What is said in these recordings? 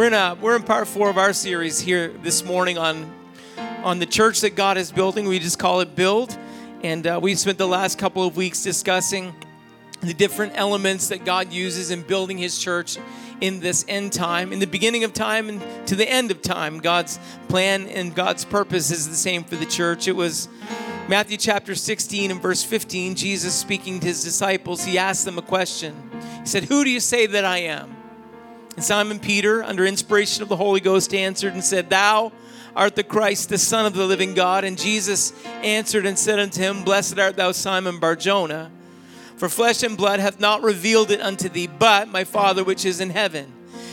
We're in a we're in part four of our series here this morning on on the church that God is building. We just call it Build, and uh, we spent the last couple of weeks discussing the different elements that God uses in building His church in this end time, in the beginning of time and to the end of time. God's plan and God's purpose is the same for the church. It was Matthew chapter 16 and verse 15, Jesus speaking to his disciples, he asked them a question. He said, Who do you say that I am? And Simon Peter, under inspiration of the Holy Ghost, answered and said, Thou art the Christ, the Son of the living God. And Jesus answered and said unto him, Blessed art thou, Simon Barjona, for flesh and blood hath not revealed it unto thee, but my Father which is in heaven.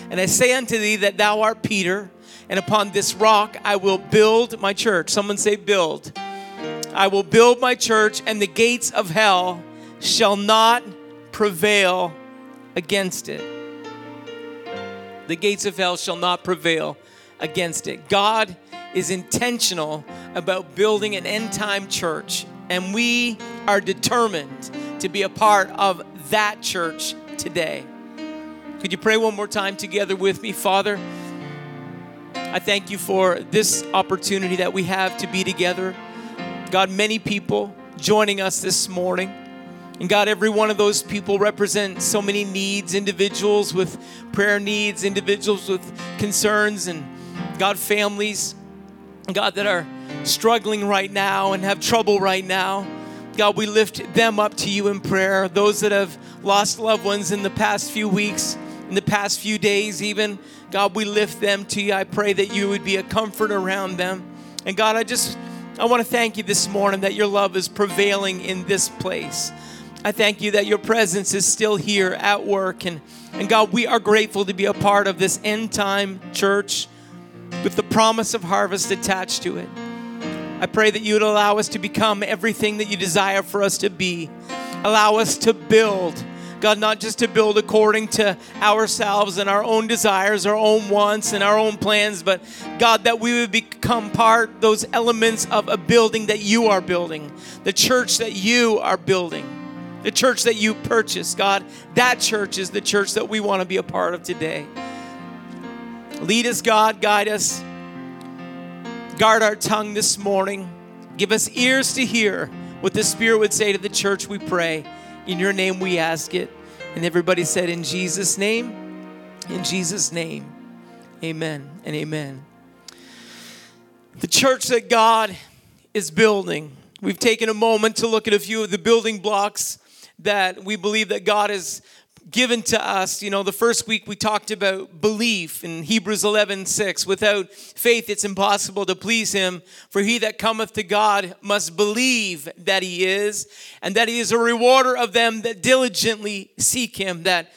And I say unto thee that thou art Peter, and upon this rock I will build my church. Someone say, build. I will build my church, and the gates of hell shall not prevail against it the gates of hell shall not prevail against it. God is intentional about building an end time church, and we are determined to be a part of that church today. Could you pray one more time together with me, Father? I thank you for this opportunity that we have to be together. God, many people joining us this morning. And God, every one of those people represent so many needs, individuals with prayer needs, individuals with concerns, and God, families, God, that are struggling right now and have trouble right now. God, we lift them up to you in prayer. Those that have lost loved ones in the past few weeks, in the past few days, even, God, we lift them to you. I pray that you would be a comfort around them. And God, I just, I want to thank you this morning that your love is prevailing in this place. I thank you that your presence is still here at work. And, and God, we are grateful to be a part of this end time church with the promise of harvest attached to it. I pray that you would allow us to become everything that you desire for us to be. Allow us to build. God, not just to build according to ourselves and our own desires, our own wants, and our own plans, but God, that we would become part, those elements of a building that you are building, the church that you are building the church that you purchased, God. That church is the church that we want to be a part of today. Lead us, God, guide us. Guard our tongue this morning. Give us ears to hear what the Spirit would say to the church, we pray. In your name we ask it. And everybody said, In Jesus' name, in Jesus' name, amen and amen. The church that God is building. We've taken a moment to look at a few of the building blocks that we believe that God has given to us. You know, the first week we talked about belief in Hebrews 11 6. Without faith, it's impossible to please Him. For he that cometh to God must believe that He is, and that He is a rewarder of them that diligently seek Him. That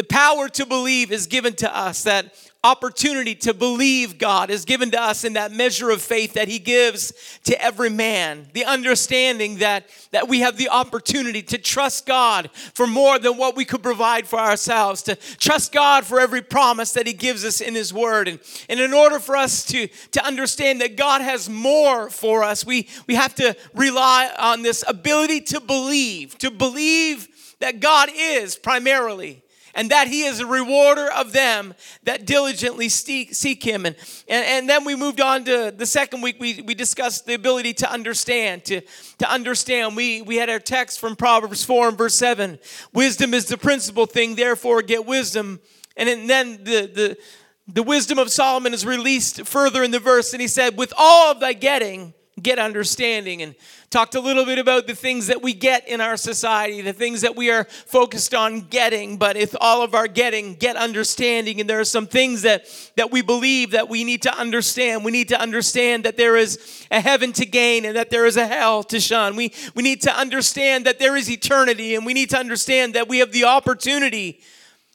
the power to believe is given to us, that opportunity to believe God is given to us in that measure of faith that He gives to every man. The understanding that, that we have the opportunity to trust God for more than what we could provide for ourselves, to trust God for every promise that He gives us in His Word. And, and in order for us to, to understand that God has more for us, we, we have to rely on this ability to believe, to believe that God is primarily and that he is a rewarder of them that diligently seek, him. And, and, and then we moved on to the second week, we, we discussed the ability to understand, to, to understand. We, we had our text from Proverbs 4 and verse 7. Wisdom is the principal thing, therefore get wisdom. And then the, the, the wisdom of Solomon is released further in the verse, and he said, With all of thy getting, get understanding. And talked a little bit about the things that we get in our society, the things that we are focused on getting, but if all of our getting, get understanding. And there are some things that, that we believe that we need to understand. We need to understand that there is a heaven to gain and that there is a hell to shun. We, we need to understand that there is eternity and we need to understand that we have the opportunity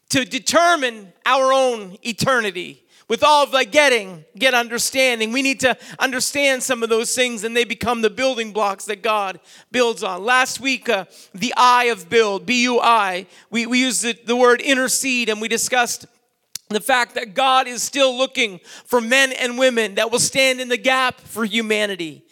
to determine our own eternity with all of thy getting, get understanding. We need to understand some of those things and they become the building blocks that God builds on. Last week, uh, the I of build, B U I, we, we used the, the word intercede and we discussed the fact that God is still looking for men and women that will stand in the gap for humanity.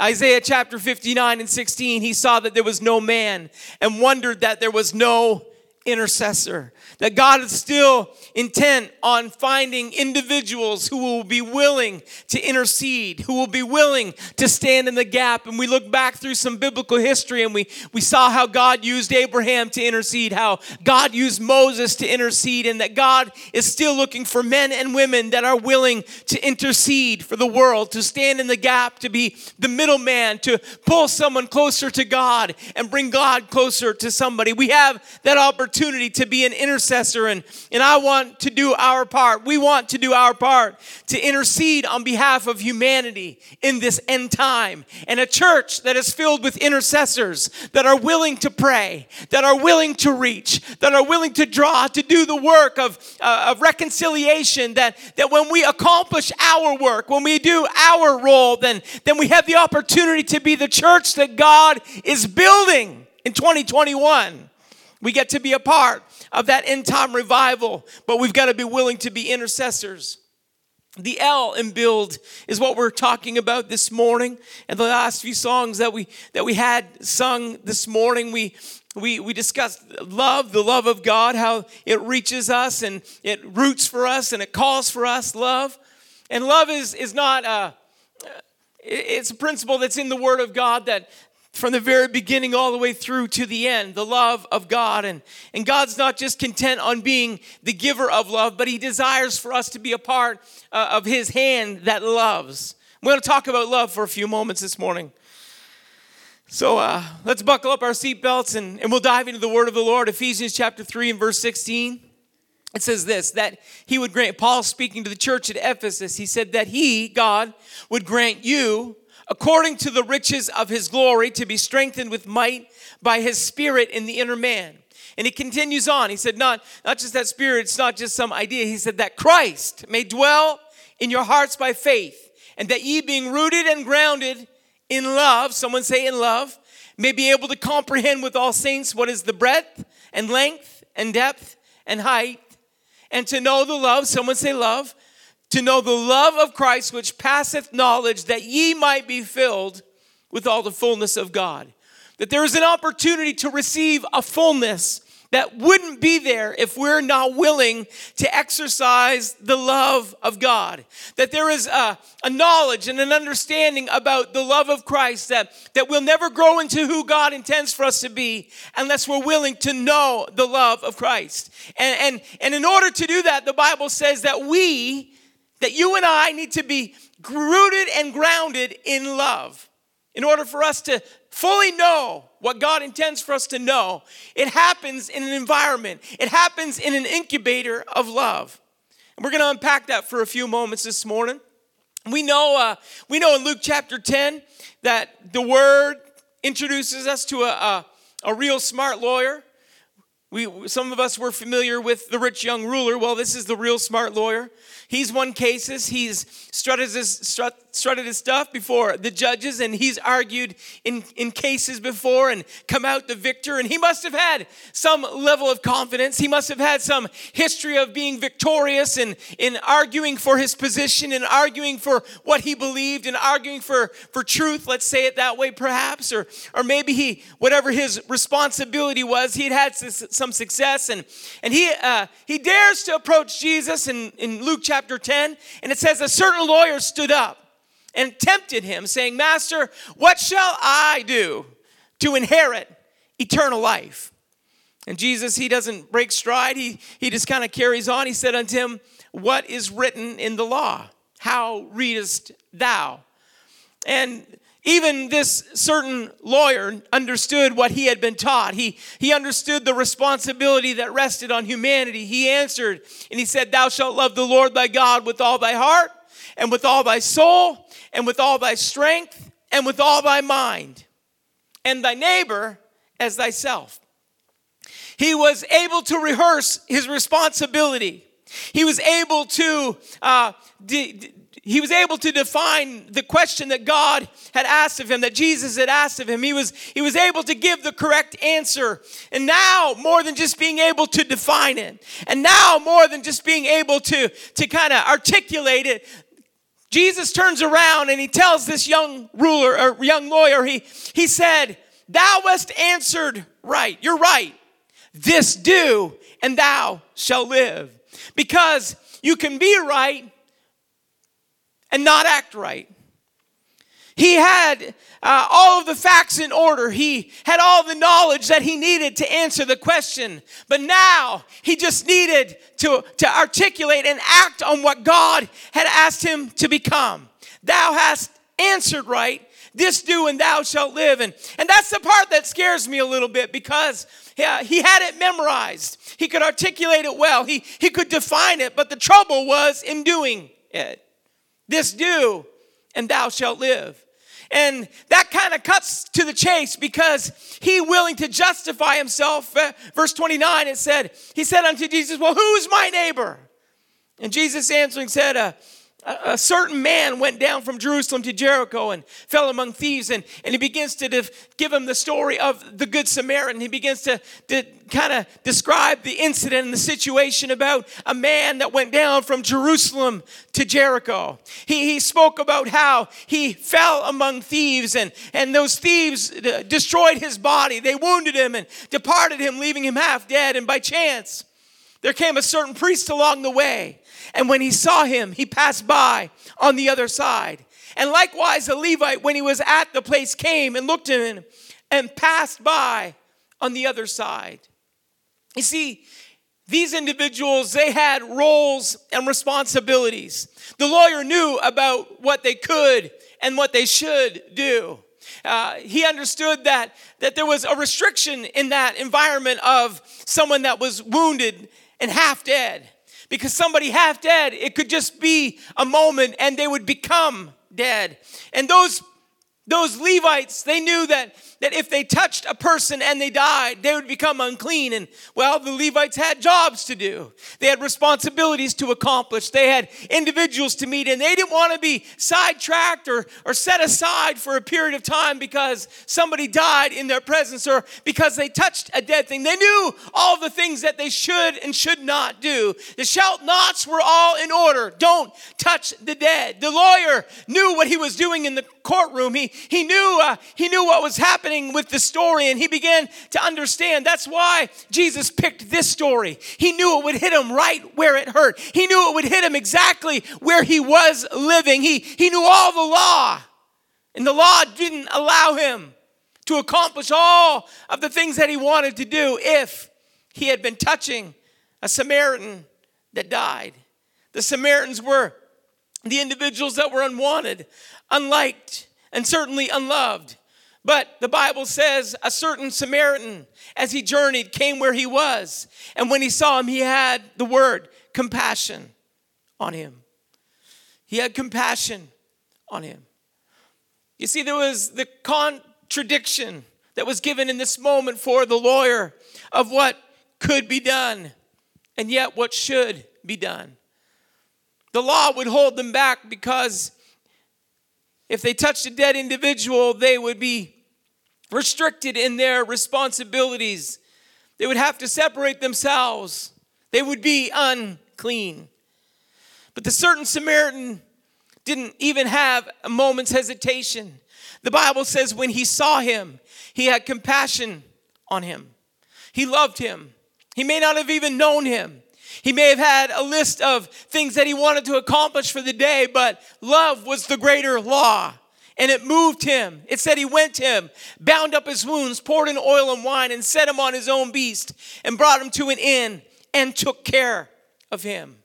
Isaiah chapter 59 and 16, he saw that there was no man and wondered that there was no intercessor. That God is still intent on finding individuals who will be willing to intercede, who will be willing to stand in the gap. And we look back through some biblical history and we, we saw how God used Abraham to intercede, how God used Moses to intercede, and that God is still looking for men and women that are willing to intercede for the world, to stand in the gap, to be the middleman, to pull someone closer to God and bring God closer to somebody. We have that opportunity to be an intercessor, and, and I want to do our part. We want to do our part to intercede on behalf of humanity in this end time. And a church that is filled with intercessors that are willing to pray, that are willing to reach, that are willing to draw, to do the work of, uh, of reconciliation, that, that when we accomplish our work, when we do our role, then, then we have the opportunity to be the church that God is building in 2021. We get to be a part of that end time revival, but we've got to be willing to be intercessors. The L in build is what we're talking about this morning. And the last few songs that we that we had sung this morning, we we, we discussed love, the love of God, how it reaches us and it roots for us and it calls for us love. And love is, is not a, it's a principle that's in the Word of God that, from the very beginning all the way through to the end, the love of God. And, and God's not just content on being the giver of love, but He desires for us to be a part uh, of His hand that loves. We're going to talk about love for a few moments this morning. So uh, let's buckle up our seatbelts and, and we'll dive into the word of the Lord. Ephesians chapter 3 and verse 16. It says this that he would grant, Paul speaking to the church at Ephesus, he said that he, God, would grant you according to the riches of his glory, to be strengthened with might by his spirit in the inner man. And he continues on. He said, not, not just that spirit, it's not just some idea. He said that Christ may dwell in your hearts by faith, and that ye being rooted and grounded in love, someone say in love, may be able to comprehend with all saints what is the breadth and length and depth and height, and to know the love, someone say love, to know the love of Christ which passeth knowledge, that ye might be filled with all the fullness of God. That there is an opportunity to receive a fullness that wouldn't be there if we're not willing to exercise the love of God. That there is a, a, knowledge and an understanding about the love of Christ that, that we'll never grow into who God intends for us to be unless we're willing to know the love of Christ. And, and, and in order to do that, the Bible says that we that you and I need to be rooted and grounded in love. In order for us to fully know what God intends for us to know, it happens in an environment, it happens in an incubator of love. And we're going to unpack that for a few moments this morning. We know, uh, we know in Luke chapter 10 that the word introduces us to a, a, a real smart lawyer. We, some of us were familiar with the rich young ruler. Well, this is the real smart lawyer. He's won cases. He's strutted his, strut, strutted his stuff before the judges, and he's argued in, in cases before and come out the victor. And he must have had some level of confidence. He must have had some history of being victorious and in arguing for his position and arguing for what he believed and arguing for, for truth. Let's say it that way, perhaps. Or, or maybe he, whatever his responsibility was, he'd had some success. And, and he, uh, he dares to approach Jesus in, in Luke chapter chapter 10, and it says, A certain lawyer stood up and tempted him, saying, Master, what shall I do to inherit eternal life? And Jesus, he doesn't break stride. He, he just kind of carries on. He said unto him, What is written in the law? How readest thou? And even this certain lawyer understood what he had been taught. He, he understood the responsibility that rested on humanity. He answered and he said, Thou shalt love the Lord thy God with all thy heart, and with all thy soul, and with all thy strength, and with all thy mind, and thy neighbor as thyself. He was able to rehearse his responsibility. He was able to uh, de- he was able to define the question that God had asked of him, that Jesus had asked of him. He was, he was able to give the correct answer. And now, more than just being able to define it, and now, more than just being able to, to kind of articulate it, Jesus turns around and he tells this young ruler or young lawyer, he, he said, Thou hast answered right. You're right. This do, and thou shall live. Because you can be right and not act right. He had uh, all of the facts in order. He had all the knowledge that he needed to answer the question. But now he just needed to, to articulate and act on what God had asked him to become. Thou hast answered right. This do and thou shalt live. And, and that's the part that scares me a little bit because yeah, he had it memorized. He could articulate it well. He, he could define it. But the trouble was in doing it. This do and thou shalt live. And that kind of cuts to the chase because he willing to justify himself. Uh, verse 29, it said, He said unto Jesus, Well, who is my neighbor? And Jesus answering said, uh, a, certain man went down from Jerusalem to Jericho and fell among thieves. And, and he begins to def, give him the story of the Good Samaritan. He begins to, to kind of describe the incident and the situation about a man that went down from Jerusalem to Jericho. He, he spoke about how he fell among thieves, and, and those thieves destroyed his body. They wounded him and departed him, leaving him half dead. And by chance, there came a certain priest along the way and when he saw him, he passed by on the other side. And likewise, the Levite, when he was at the place, came and looked at him and passed by on the other side. You see, these individuals, they had roles and responsibilities. The lawyer knew about what they could and what they should do. Uh, he understood that, that there was a restriction in that environment of someone that was wounded and half dead because somebody half dead, it could just be a moment and they would become dead. And those those Levites, they knew that that if they touched a person and they died, they would become unclean. And well, the Levites had jobs to do, they had responsibilities to accomplish, they had individuals to meet, and they didn't want to be sidetracked or, or set aside for a period of time because somebody died in their presence or because they touched a dead thing. They knew all the things that they should and should not do. The shout nots were all in order. Don't touch the dead. The lawyer knew what he was doing in the courtroom. He, he, knew, uh, he knew what was happening happening with the story and he began to understand. That's why Jesus picked this story. He knew it would hit him right where it hurt. He knew it would hit him exactly where he was living. He, he knew all the law, and the law didn't allow him to accomplish all of the things that he wanted to do if he had been touching a Samaritan that died. The Samaritans were the individuals that were unwanted, unliked, and certainly unloved. But the Bible says a certain Samaritan, as he journeyed, came where he was. And when he saw him, he had the word compassion on him. He had compassion on him. You see, there was the contradiction that was given in this moment for the lawyer of what could be done and yet what should be done. The law would hold them back because if they touched a dead individual, they would be restricted in their responsibilities. They would have to separate themselves, they would be unclean. But the certain Samaritan didn't even have a moment's hesitation. The Bible says when he saw him, he had compassion on him. He loved him. He may not have even known him. He may have had a list of things that he wanted to accomplish for the day, but love was the greater law. And it moved him. It said he went to him, bound up his wounds, poured in oil and wine, and set him on his own beast, and brought him to an inn and took care of him.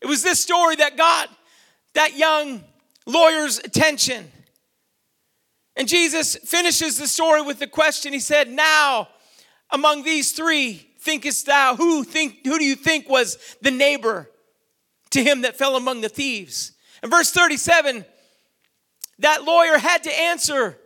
It was this story that got that young lawyer's attention. And Jesus finishes the story with the question. He said, Now, among these three, thinkest thou? Who think who do you think was the neighbor to him that fell among the thieves? In verse 37 that lawyer had to answer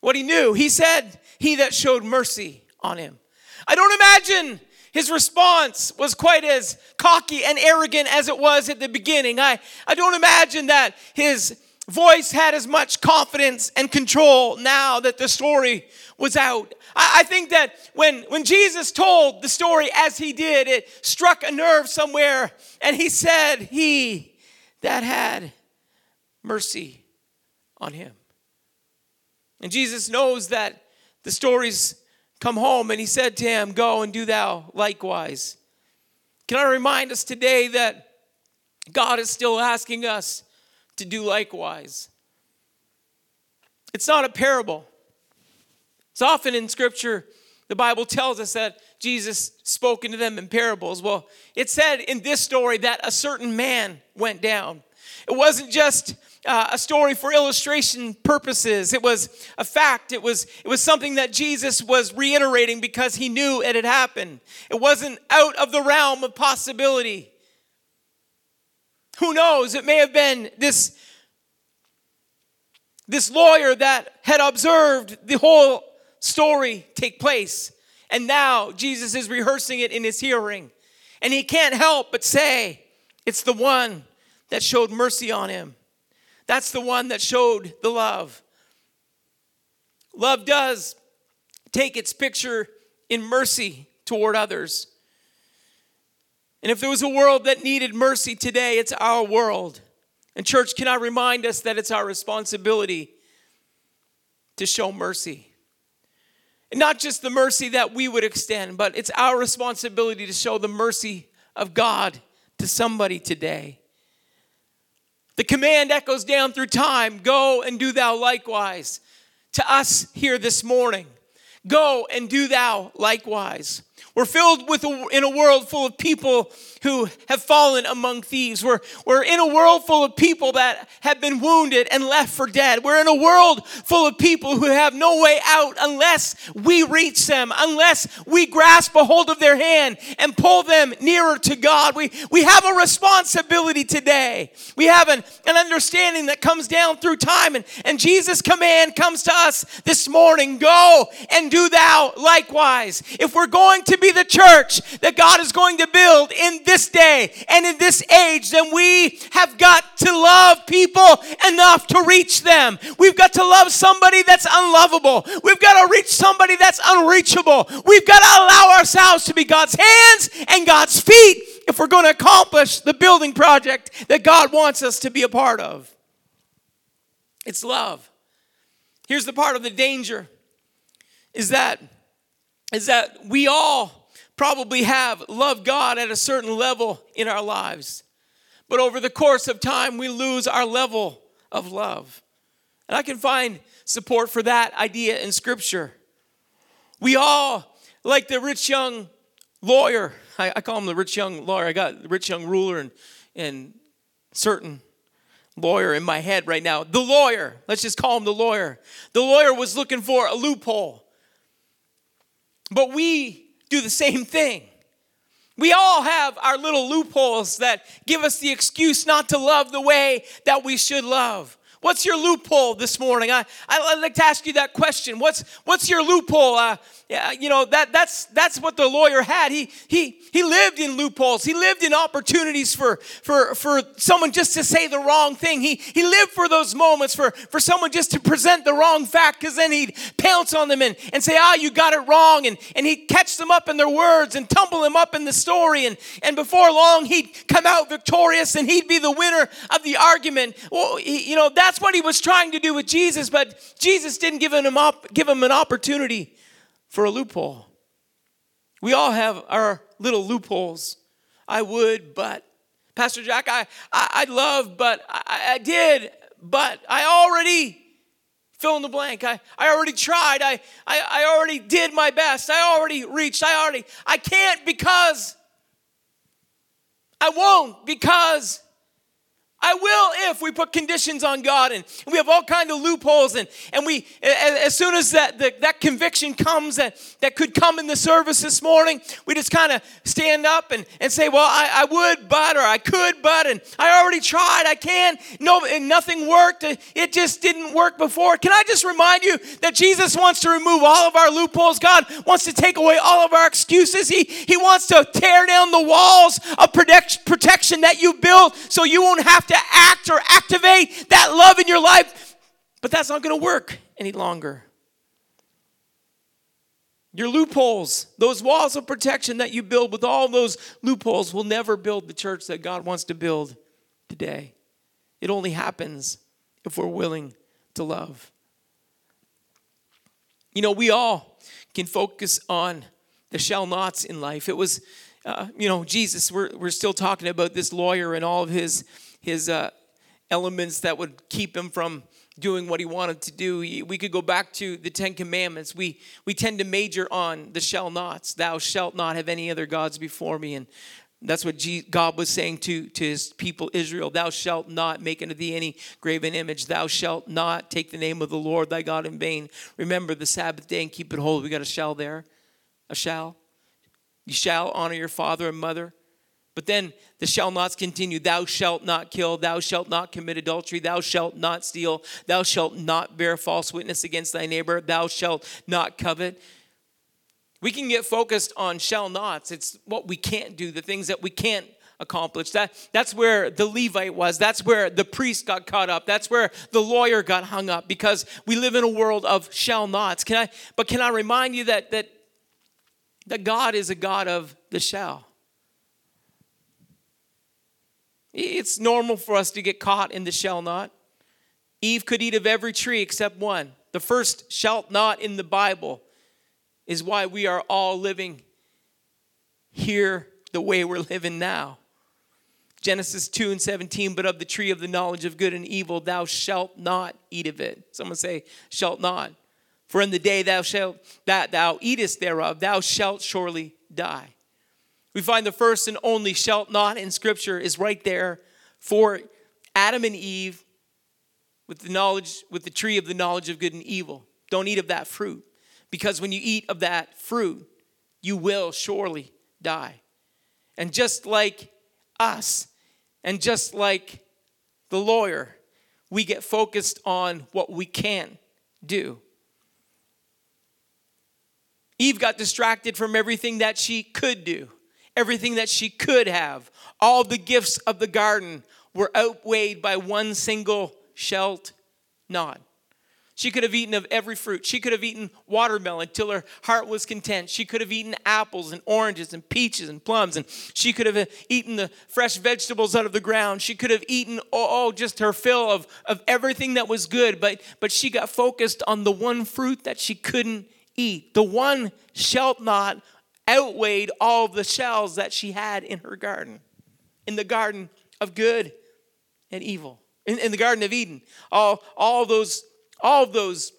what he knew. He said he that showed mercy on him. I don't imagine his response was quite as cocky and arrogant as it was at the beginning. I, I don't imagine that his voice had as much confidence and control now that the story was out. I, I think that when, when Jesus told the story as he did, it struck a nerve somewhere, and he said, He that had mercy on him. And Jesus knows that the story's come home and he said to him, Go and do thou likewise. Can I remind us today that God is still asking us to do likewise? It's not a parable. It's often in Scripture, the Bible tells us that Jesus spoke to them in parables. Well, it said in this story that a certain man went down. It wasn't just uh, a story for illustration purposes. It was a fact. It was, it was something that Jesus was reiterating because he knew it had happened. It wasn't out of the realm of possibility. Who knows? It may have been this, this lawyer that had observed the whole story take place. And now Jesus is rehearsing it in his hearing. And he can't help but say, It's the one that showed mercy on him. That's the one that showed the love. Love does take its picture in mercy toward others. And if there was a world that needed mercy today, it's our world. And, church, can I remind us that it's our responsibility to show mercy? And not just the mercy that we would extend, but it's our responsibility to show the mercy of God to somebody today. The command echoes down through time go and do thou likewise. To us here this morning, go and do thou likewise. We're filled with a, in a world full of people who have fallen among thieves. We're, we're in a world full of people that have been wounded and left for dead. We're in a world full of people who have no way out unless we reach them, unless we grasp a hold of their hand and pull them nearer to God. We, we have a responsibility today. We have an, an understanding that comes down through time, and, and Jesus' command comes to us this morning go and do thou likewise. If we're going to be the church that God is going to build in this day and in this age, then we have got to love people enough to reach them. We've got to love somebody that's unlovable. We've got to reach somebody that's unreachable. We've got to allow ourselves to be God's hands and God's feet if we're going to accomplish the building project that God wants us to be a part of. It's love. Here's the part of the danger is that is that we all probably have loved God at a certain level in our lives. But over the course of time, we lose our level of love. And I can find support for that idea in Scripture. We all, like the rich young lawyer, I, I call him the rich young lawyer. I got the rich young ruler and, and certain lawyer in my head right now. The lawyer, let's just call him the lawyer. The lawyer was looking for a loophole. But we do the same thing. We all have our little loopholes that give us the excuse not to love the way that we should love. What's your loophole this morning? I, I'd like to ask you that question. What's, what's your loophole? Uh, yeah, you know that that's that's what the lawyer had. He he he lived in loopholes. He lived in opportunities for for for someone just to say the wrong thing. He he lived for those moments for for someone just to present the wrong fact because then he'd pounce on them and, and say, ah, you got it wrong, and and he'd catch them up in their words and tumble them up in the story, and and before long he'd come out victorious and he'd be the winner of the argument. Well, he, you know that's what he was trying to do with Jesus, but Jesus didn't give him op- give him an opportunity for a loophole. We all have our little loopholes. I would, but Pastor Jack, I, I, would love, but I, I did, but I already fill in the blank. I, I already tried. I, I, I already did my best. I already reached. I already, I can't because I won't because I will if we put conditions on God and we have all kind of loopholes and, and we as soon as that the, that conviction comes that, that could come in the service this morning, we just kind of stand up and, and say, Well, I, I would but or I could but and I already tried, I can, no and nothing worked. It just didn't work before. Can I just remind you that Jesus wants to remove all of our loopholes? God wants to take away all of our excuses. He He wants to tear down the walls of protect, protection that you built so you won't have to to act or activate that love in your life, but that's not going to work any longer. Your loopholes, those walls of protection that you build with all those loopholes, will never build the church that God wants to build today. It only happens if we're willing to love. You know, we all can focus on the shall nots in life. It was, uh, you know, Jesus. We're, we're still talking about this lawyer and all of his his uh, elements that would keep him from doing what he wanted to do. We could go back to the Ten Commandments. We we tend to major on the shall nots. Thou shalt not have any other gods before me, and that's what God was saying to, to his people Israel. Thou shalt not make unto thee any graven image. Thou shalt not take the name of the Lord thy God in vain. Remember the Sabbath day and keep it holy. We got a shall there. A shall. You shall honor your father and mother. But then the shall nots continue. Thou shalt not kill. Thou shalt not commit adultery. Thou shalt not steal. Thou shalt not bear false witness against thy neighbor. Thou shalt not covet. We can get focused on shall nots. It's what we can't do, the things that we can't accomplish. That, that's where the Levite was. That's where the priest got caught up. That's where the lawyer got hung up because we live in a world of shall nots. Can I, but can I remind you that, that, that God is a God of the shall? It's normal for us to get caught in the shall not. Eve could eat of every tree except one. The first shall not in the Bible is why we are all living here the way we're living now. Genesis 2 and 17, but of the tree of the knowledge of good and evil, thou shalt not eat of it. Someone say, shalt not. For in the day thou shalt that thou eatest thereof, thou shalt surely die. We find the first and only shalt not in Scripture is right there for Adam and Eve with the knowledge, with the tree of the knowledge of good and evil. Don't eat of that fruit. Because when you eat of that fruit, you will surely die. And just like us, and just like the lawyer, we get focused on what we can do. Eve got distracted from everything that she could do, everything that she could have. All the gifts of the garden were outweighed by one single shalt not. She could have eaten of every fruit. She could have eaten watermelon till her heart was content. She could have eaten apples and oranges and peaches and plums. And she could have eaten the fresh vegetables out of the ground. She could have eaten, oh, just her fill of, of everything that was good. But, but she got focused on the one fruit that she couldn't eat. The one shalt not outweighed all the shells that she had in her garden, in the garden of good and evil, in, in the Garden of Eden. All, all those all those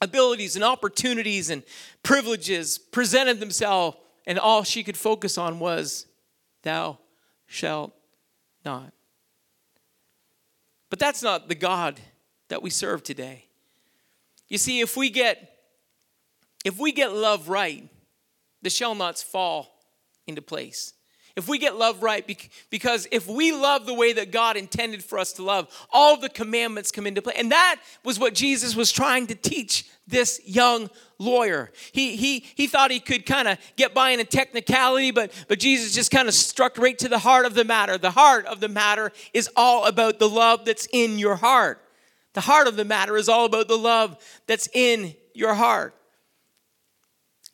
abilities and opportunities and privileges presented themselves, and all she could focus on was, Thou shalt not. But that's not the God that we serve today. You see, if we get if we get love right, the shall nots fall into place. If we get love right, because if we love the way that God intended for us to love, all the commandments come into play. And that was what Jesus was trying to teach this young lawyer. He, he, he thought he could kind of get by in a technicality, but, but Jesus just kind of struck right to the heart of the matter. The heart of the matter is all about the love that's in your heart. The heart of the matter is all about the love that's in your heart.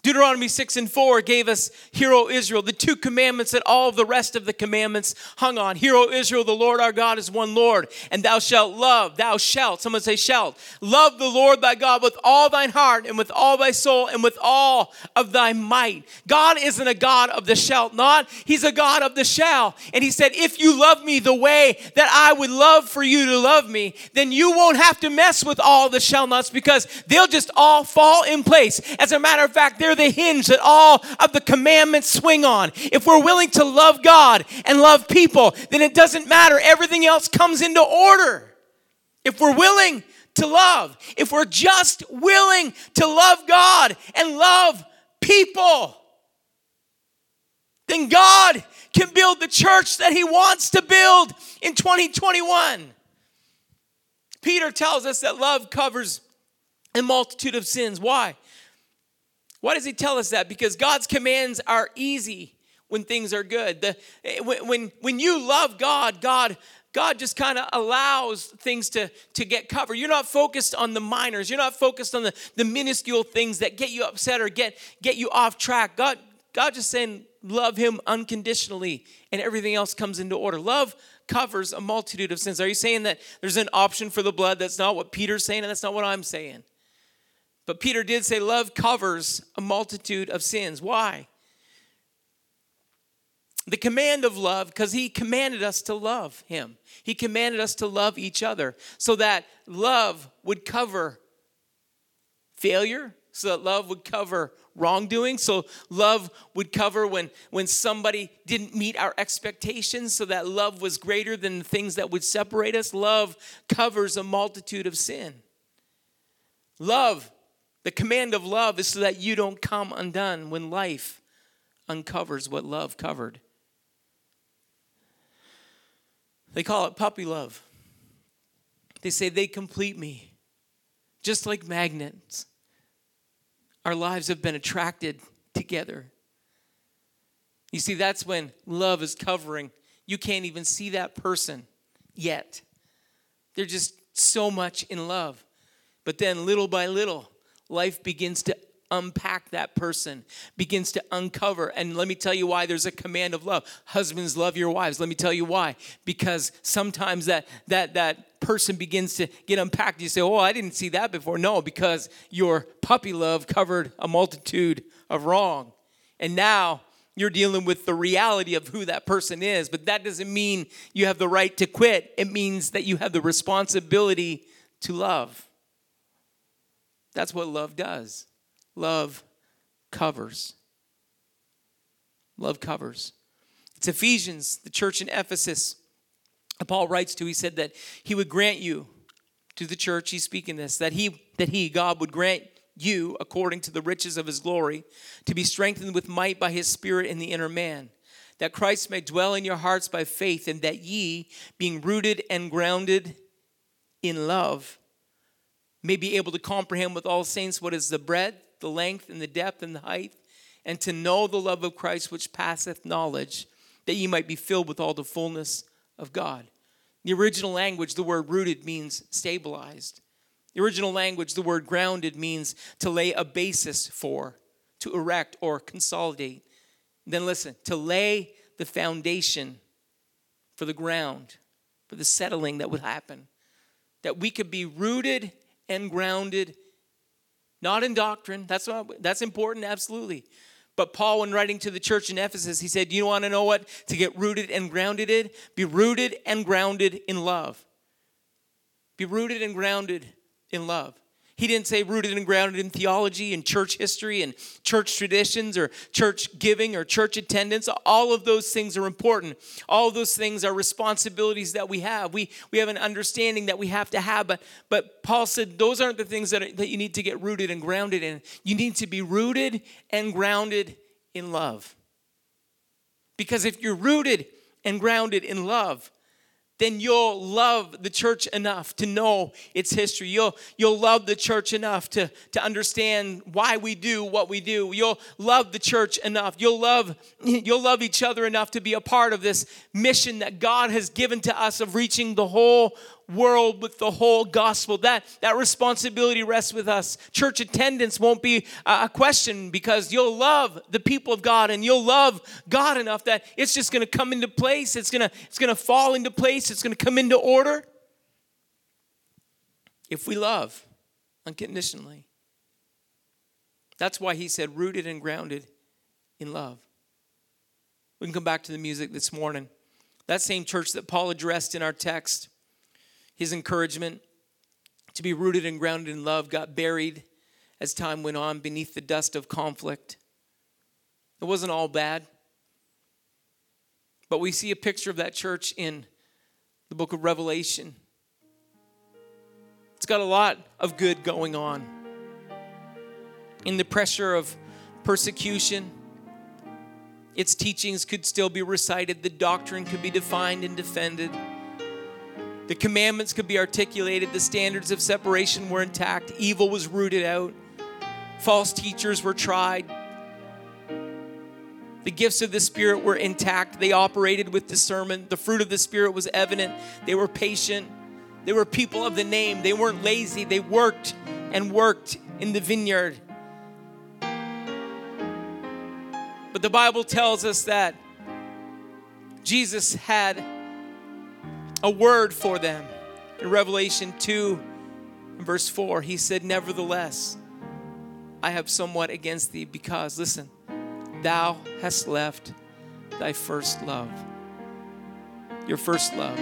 Deuteronomy 6 and 4 gave us, Hear, O Israel, the two commandments that all the rest of the commandments hung on. Hear, O Israel, the Lord our God is one Lord, and thou shalt love, thou shalt, someone say shalt, love the Lord thy God with all thine heart and with all thy soul and with all of thy might. God isn't a God of the shalt not, He's a God of the shall. And He said, If you love me the way that I would love for you to love me, then you won't have to mess with all the shall nots because they'll just all fall in place. As a matter of fact, they're the hinge that all of the commandments swing on. If we're willing to love God and love people, then it doesn't matter. Everything else comes into order. If we're willing to love, if we're just willing to love God and love people, then God can build the church that He wants to build in 2021. Peter tells us that love covers a multitude of sins. Why? Why does he tell us that? Because God's commands are easy when things are good. The, eh, when, when, when you love God, God God just kind of allows things to, to get covered. You're not focused on the minors. You're not focused on the, the minuscule things that get you upset or get, get you off track. God, God just saying, love him unconditionally, and everything else comes into order. Love covers a multitude of sins. Are you saying that there's an option for the blood? That's not what Peter's saying, and that's not what I'm saying. But Peter did say love covers a multitude of sins. Why? The command of love, because he commanded us to love him. He commanded us to love each other so that love would cover failure, so that love would cover wrongdoing so love would cover when when somebody didn't meet our expectations so that love was greater than the things that would separate us love covers a multitude of sin love the command of love is so that you don't come undone when life uncovers what love covered they call it puppy love they say they complete me just like magnets our lives have been attracted together. You see, that's when love is covering. You can't even see that person yet. They're just so much in love. But then, little by little, life begins to unpack that person, begins to uncover. And let me tell you why there's a command of love. Husbands, love your wives. Let me tell you why. Because sometimes that that that person begins to get unpacked. You say, Oh, I didn't see that before. No, because your puppy love covered a multitude of wrong. And now you're dealing with the reality of who that person is. But that doesn't mean you have the right to quit. It means that you have the responsibility to love. That's what love does. Love covers. Love covers. It's Ephesians, the church in Ephesus. Paul writes to, he said that he would grant you to the church, he's speaking this, that he, that he, God, would grant you, according to the riches of his glory, to be strengthened with might by his spirit in the inner man, that Christ may dwell in your hearts by faith, and that ye, being rooted and grounded in love, may be able to comprehend with all saints what is the breadth the length and the depth and the height, and to know the love of Christ which passeth knowledge, that ye might be filled with all the fullness of God. The original language, the word rooted means stabilized. The original language, the word grounded means to lay a basis for, to erect or consolidate. Then listen, to lay the foundation for the ground, for the settling that would happen. That we could be rooted and grounded not in doctrine. That's, what, that's important, absolutely. But Paul, when writing to the church in Ephesus, he said, You want to know what to get rooted and grounded in? Be rooted and grounded in love. Be rooted and grounded in love. He didn't say rooted and grounded in theology and church history and church traditions or church giving or church attendance. All of those things are important. All of those things are responsibilities that we have. We, we have an understanding that we have to have. But, but Paul said those aren't the things that, are, that you need to get rooted and grounded in. You need to be rooted and grounded in love. Because if you're rooted and grounded in love, then you'll love the church enough to know its history. You'll, you'll love the church enough to, to understand why we do what we do. You'll love the church enough. You'll love, you'll love each other enough to be a part of this mission that God has given to us of reaching the whole world with the whole gospel. That, that responsibility rests with us. Church attendance won't be a question because you'll love the people of God and you'll love God enough that it's just going to come into place. It's going to it's going to fall into place. It's going to come into order. If we love unconditionally. That's why he said rooted and grounded in love. We can come back to the music this morning. That same church that Paul addressed in our text his encouragement to be rooted and grounded in love got buried as time went on beneath the dust of conflict. It wasn't all bad. But we see a picture of that church in the book of Revelation. It's got a lot of good going on. In the pressure of persecution, its teachings could still be recited, the doctrine could be defined and defended. The commandments could be articulated, the standards of separation were intact, evil was rooted out, false teachers were tried. The gifts of the Spirit were intact. They operated with discernment. The fruit of the Spirit was evident. They were patient. They were people of the name. They weren't lazy. They worked and worked in the vineyard. But the Bible tells us that Jesus had a word for them. In Revelation 2, verse 4, he said, Nevertheless, I have somewhat against thee because, listen, thou hast left thy first love. Your first love.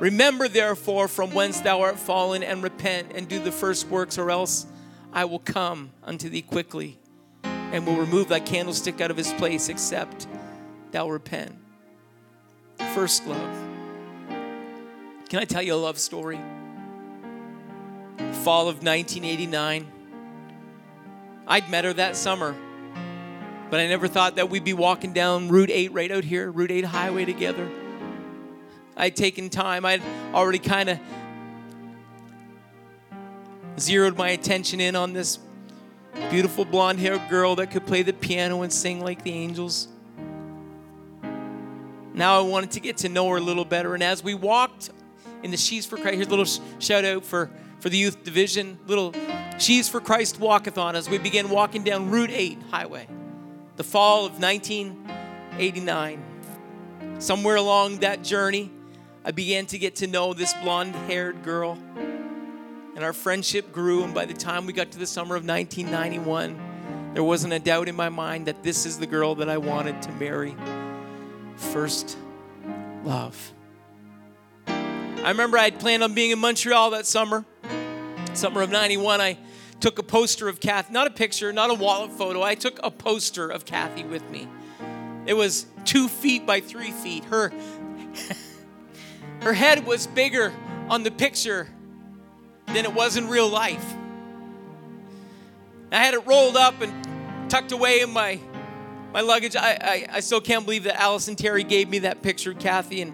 Remember, therefore, from whence thou art fallen, and repent and do the first works, or else I will come unto thee quickly and will remove thy candlestick out of his place, except thou repent. First love. Can I tell you a love story? Fall of 1989. I'd met her that summer, but I never thought that we'd be walking down Route 8 right out here, Route 8 highway together. I'd taken time, I'd already kind of zeroed my attention in on this beautiful blonde haired girl that could play the piano and sing like the angels. Now I wanted to get to know her a little better. And as we walked in the She's for Christ, here's a little shout out for, for the youth division, little She's for Christ walkathon as we began walking down Route 8 highway, the fall of 1989. Somewhere along that journey, I began to get to know this blonde haired girl. And our friendship grew. And by the time we got to the summer of 1991, there wasn't a doubt in my mind that this is the girl that I wanted to marry. First love. I remember I had planned on being in Montreal that summer. Summer of 91, I took a poster of Kathy, not a picture, not a wallet photo. I took a poster of Kathy with me. It was two feet by three feet. Her Her head was bigger on the picture than it was in real life. I had it rolled up and tucked away in my my luggage. I, I, I still can't believe that Allison Terry gave me that picture, of Kathy, and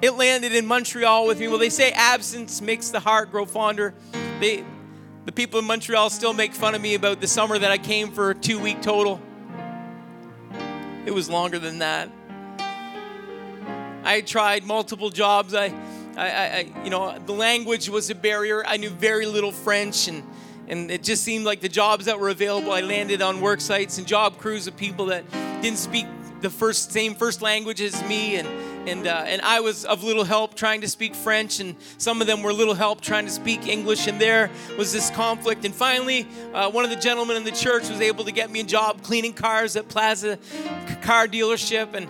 it landed in Montreal with me. Well, they say absence makes the heart grow fonder. They, the people in Montreal still make fun of me about the summer that I came for a two week total. It was longer than that. I tried multiple jobs. I, I, I, you know, the language was a barrier. I knew very little French, and and it just seemed like the jobs that were available. I landed on work sites and job crews of people that didn't speak the first same first language as me, and and uh, and I was of little help trying to speak French, and some of them were little help trying to speak English, and there was this conflict. And finally, uh, one of the gentlemen in the church was able to get me a job cleaning cars at Plaza Car Dealership, and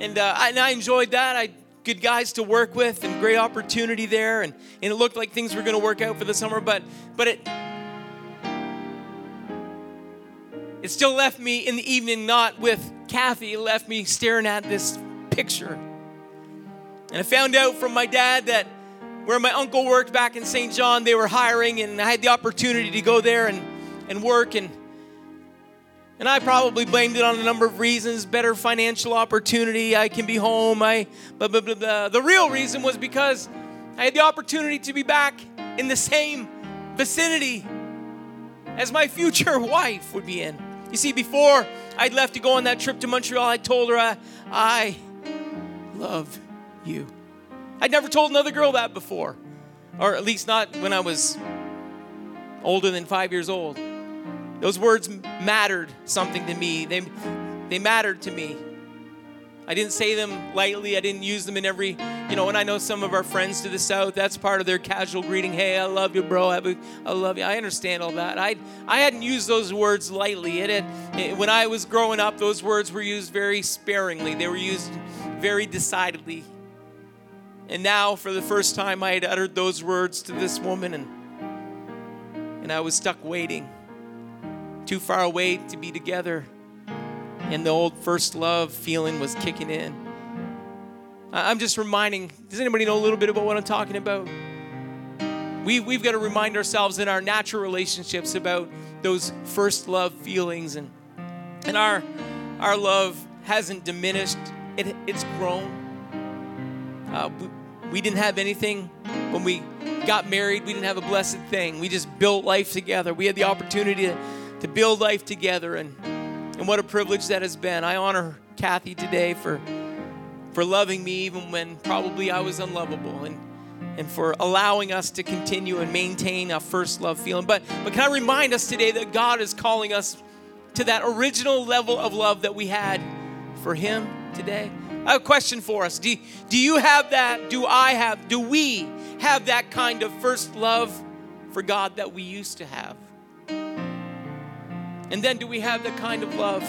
and, uh, I, and I enjoyed that. I good guys to work with and great opportunity there, and, and it looked like things were going to work out for the summer. But but it it still left me in the evening not with Kathy. It left me staring at this picture. And I found out from my dad that where my uncle worked back in St. John, they were hiring, and I had the opportunity to go there and, and work. And and I probably blamed it on a number of reasons better financial opportunity, I can be home. I, but, but, but the, the real reason was because I had the opportunity to be back in the same vicinity as my future wife would be in. You see, before I'd left to go on that trip to Montreal, I told her, I, I love you. I'd never told another girl that before, or at least not when I was older than five years old. Those words mattered something to me. They, they mattered to me. I didn't say them lightly. I didn't use them in every, you know, and I know some of our friends to the south, that's part of their casual greeting. Hey, I love you, bro. I love you. I understand all that. I, I hadn't used those words lightly. It, it, when I was growing up, those words were used very sparingly, they were used very decidedly. And now, for the first time, I had uttered those words to this woman, and, and I was stuck waiting too far away to be together. And the old first love feeling was kicking in. I'm just reminding does anybody know a little bit about what I'm talking about? We, we've got to remind ourselves in our natural relationships about those first love feelings. And, and our, our love hasn't diminished, it, it's grown. Uh, we, we didn't have anything when we got married, we didn't have a blessed thing. We just built life together. We had the opportunity to to build life together. And, and what a privilege that has been. I honor Kathy today for, for loving me even when probably I was unlovable and, and for allowing us to continue and maintain a first love feeling. But, but can I remind us today that God is calling us to that original level of love that we had for Him today? I have a question for us. Do, do you have that? Do I have? Do we have that kind of first love for God that we used to have? And then do we have the kind of love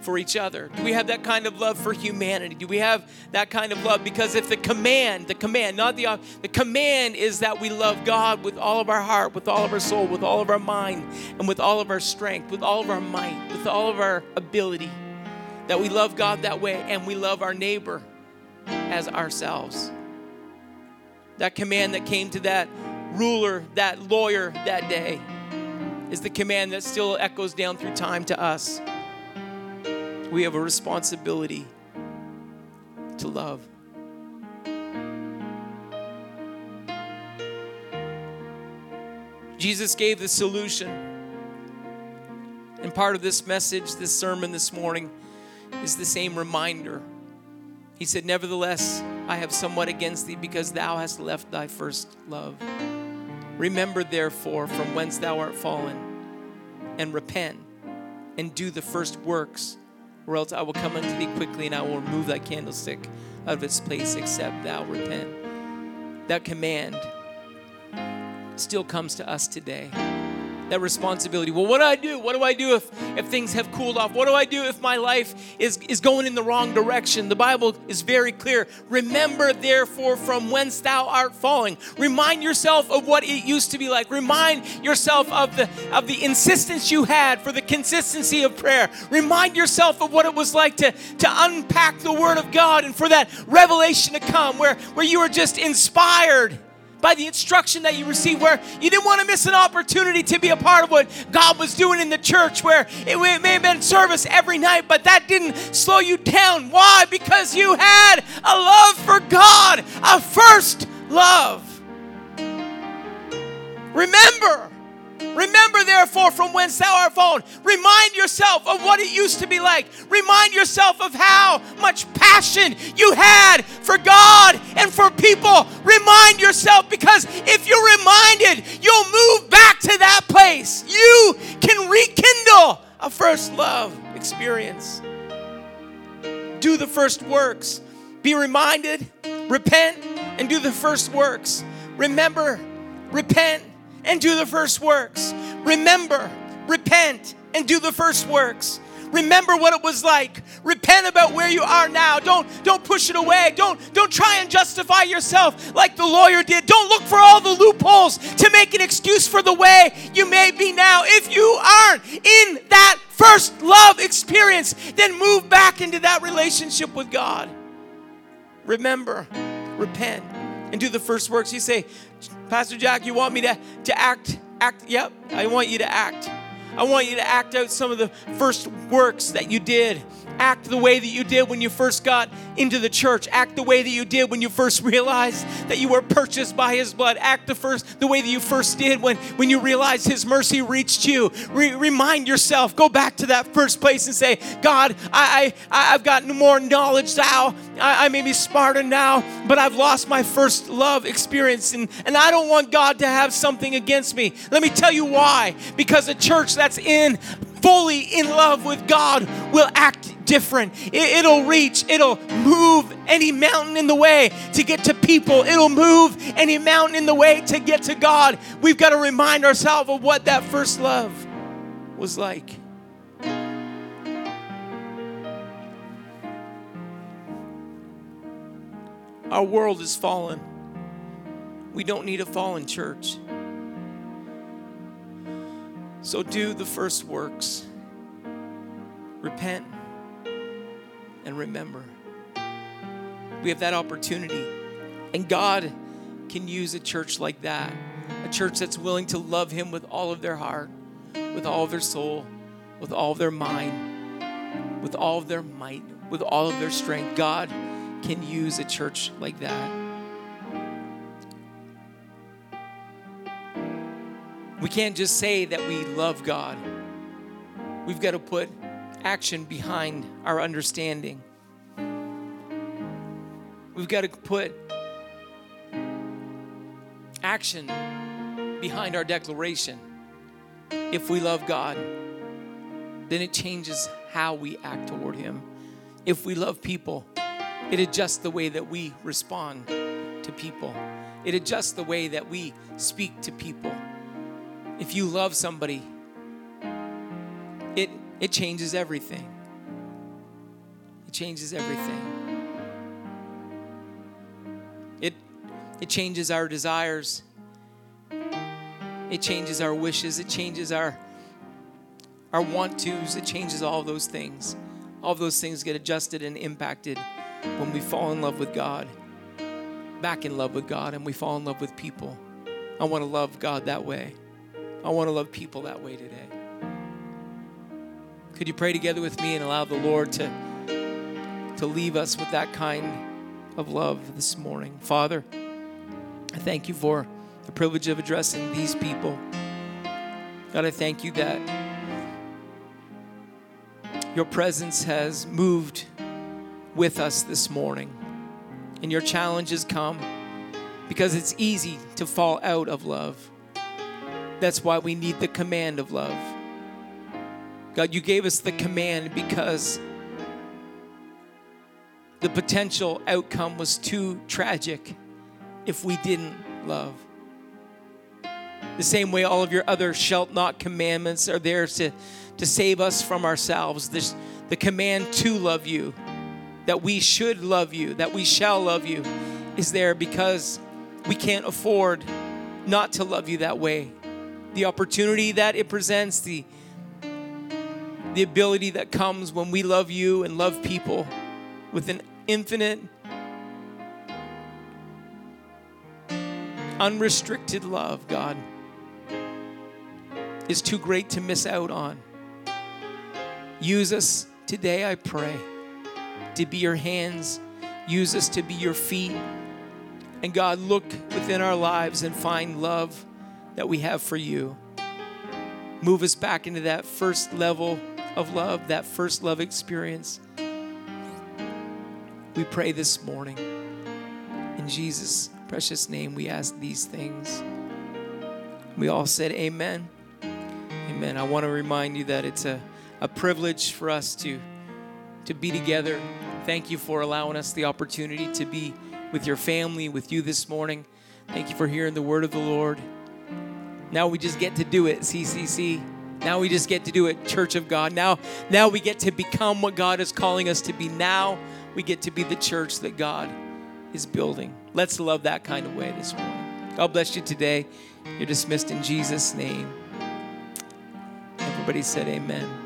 for each other? Do we have that kind of love for humanity? Do we have that kind of love? Because if the command, the command, not the the command is that we love God with all of our heart, with all of our soul, with all of our mind, and with all of our strength, with all of our might, with all of our ability. That we love God that way and we love our neighbor as ourselves. That command that came to that ruler, that lawyer that day, is the command that still echoes down through time to us we have a responsibility to love. Jesus gave the solution. And part of this message, this sermon this morning, is the same reminder. He said, Nevertheless, I have somewhat against thee because thou hast left thy first love. Remember, therefore, from whence thou art fallen, and repent and do the first works or else I will come unto thee quickly and I will remove thy candlestick out of its place, except thou repent. That command still comes to us today that responsibility. Well, what do I do? What do I do if, if things have cooled off? What do I do if my life is, is going in the wrong direction? The Bible is very clear. Remember, therefore, from whence thou art falling. Remind yourself of what it used to be like. Remind yourself of the, of the insistence you had for the consistency of prayer. Remind yourself of what it was like to, to unpack the Word of God and for that revelation to come where, where you were just inspired by the instruction that you received, where you didn't want to miss an opportunity to be a part of what God was doing in the church, where it may have been service every night, but that didn't slow you down. Why? Because you had a love for God, a first love. Remember, Remember, therefore, from whence thou art fallen. Remind yourself of what it used to be like. Remind yourself of how much passion you had for God and for people. Remind yourself because if you're reminded, you'll move back to that place. You can rekindle a first love experience. Do the first works. Be reminded, repent, and do the first works. Remember, repent, and do the first works. Remember, repent, and do the first works. Remember what it was like. Repent about where you are now. Don't don't push it away. Don't don't try and justify yourself like the lawyer did. Don't look for all the loopholes to make an excuse for the way you may be now. If you aren't in that first love experience, then move back into that relationship with God. Remember, repent and do the first works. You say, Pastor Jack, you want me to, to act? Act? Yep, I want you to act. I want you to act out some of the first works that you did act the way that you did when you first got into the church. Act the way that you did when you first realized that you were purchased by his blood. Act the first the way that you first did when, when you realized his mercy reached you. Re- remind yourself, go back to that first place and say, God, I, I, I've gotten more knowledge now. I, I may be smarter now, but I've lost my first love experience. And, and I don't want God to have something against me. Let me tell you why. Because a church that's in fully in love with God will act different. It, will reach, it'll move any mountain in the way to get to people. It'll move any mountain in the way to get to God. We've got to remind ourselves of what that first love was like. Our world is fallen. We don't need a fallen church. So do the first works. Repent and remember. We have that opportunity. And God can use a church like that a church that's willing to love Him with all of their heart, with all of their soul, with all of their mind, with all of their might, with all of their strength. God can use a church like that. We can't just say that we love God. We've got to put action behind our understanding. We've got to put action behind our declaration. If we love God, then it changes how we act toward Him. If we love people, it adjusts the way that we respond to people, it adjusts the way that we speak to people. If you love somebody, it it changes everything. It changes everything. It, it changes our desires. It changes our wishes. It changes our, our want tos. It changes all those things. All those things get adjusted and impacted when we fall in love with God, back in love with God, and we fall in love with people. I want to love God that way. I want to love people that way today. Could you pray together with me and allow the Lord to, to leave us with that kind of love this morning? Father, I thank you for the privilege of addressing these people. God, I thank you that your presence has moved with us this morning. And your challenges come because it's easy to fall out of love. That's why we need the command of love. God, you gave us the command because the potential outcome was too tragic if we didn't love. The same way all of your other shalt not commandments are there to, to save us from ourselves. This, the command to love you, that we should love you, that we shall love you, is there because we can't afford not to love you that way. The opportunity that it presents, the the ability that comes when we love you and love people with an infinite, unrestricted love, God, is too great to miss out on. Use us today, I pray, to be your hands. Use us to be your feet. And God, look within our lives and find love that we have for you. Move us back into that first level of love, that first love experience. We pray this morning. In Jesus' precious name, we ask these things. We all said, Amen. Amen. I want to remind you that it's a, a privilege for us to, to be together. Thank you for allowing us the opportunity to be with your family, with you this morning. Thank you for hearing the word of the Lord. Now we just get to do it, CCC. Now we just get to do it, Church of God. Now, now we get to become what God is calling us to be. Now we get to be the church that God is building. Let's love that kind of way this morning. God bless you today. You're dismissed in Jesus' name. Everybody said amen.